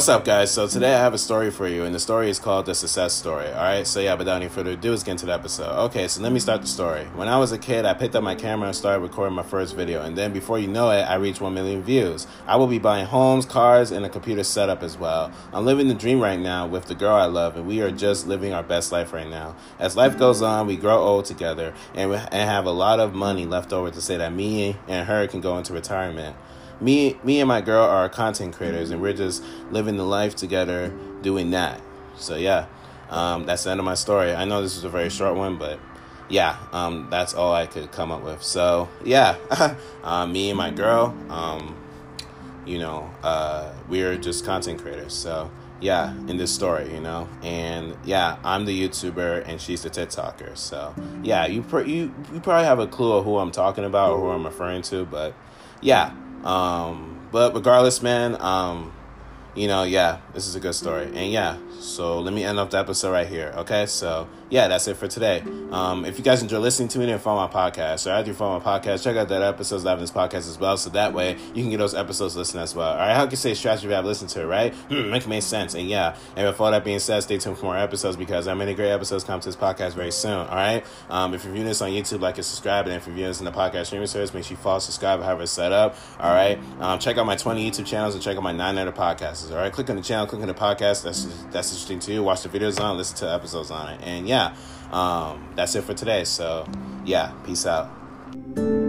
What's up, guys? So today I have a story for you, and the story is called The Success Story. All right, so yeah, without any further ado, let's get into the episode. Okay, so let me start the story. When I was a kid, I picked up my camera and started recording my first video, and then before you know it, I reached 1 million views. I will be buying homes, cars, and a computer setup as well. I'm living the dream right now with the girl I love, and we are just living our best life right now. As life goes on, we grow old together and, we, and have a lot of money left over to say that me and her can go into retirement me me and my girl are content creators and we're just living the life together doing that. So yeah um, that's the end of my story. I know this is a very short one but yeah um, that's all i could come up with. So yeah uh, me and my girl um, you know uh, we're just content creators. So yeah in this story you know? And yeah i'm the youtuber and she's the tiktoker so yeah you, pr- you you probably have a clue of who i'm talking about or who i'm referring to but yeah um, but regardless, man, um, you know, yeah, this is a good story. And yeah, so let me end off the episode right here. Okay, so yeah, that's it for today. Um, if you guys enjoy listening to me, then follow my podcast. Or after you follow my podcast, check out that episodes of this podcast as well. So that way you can get those episodes listened as well. All right, how can you say strategy have listened to it, right? Hmm, make it sense. And yeah, and with all that being said, stay tuned for more episodes because are many great episodes coming to this podcast very soon. All right, um, if you're viewing this on YouTube, like and subscribe. And if you're viewing this in the podcast streaming service, make sure you follow, subscribe, however it's set up. All right, um, check out my 20 YouTube channels and check out my nine other podcasts. All right, click on the channel, click on the podcast. That's that's interesting to you. Watch the videos on, listen to episodes on it, and yeah. Um, that's it for today. So, yeah, peace out.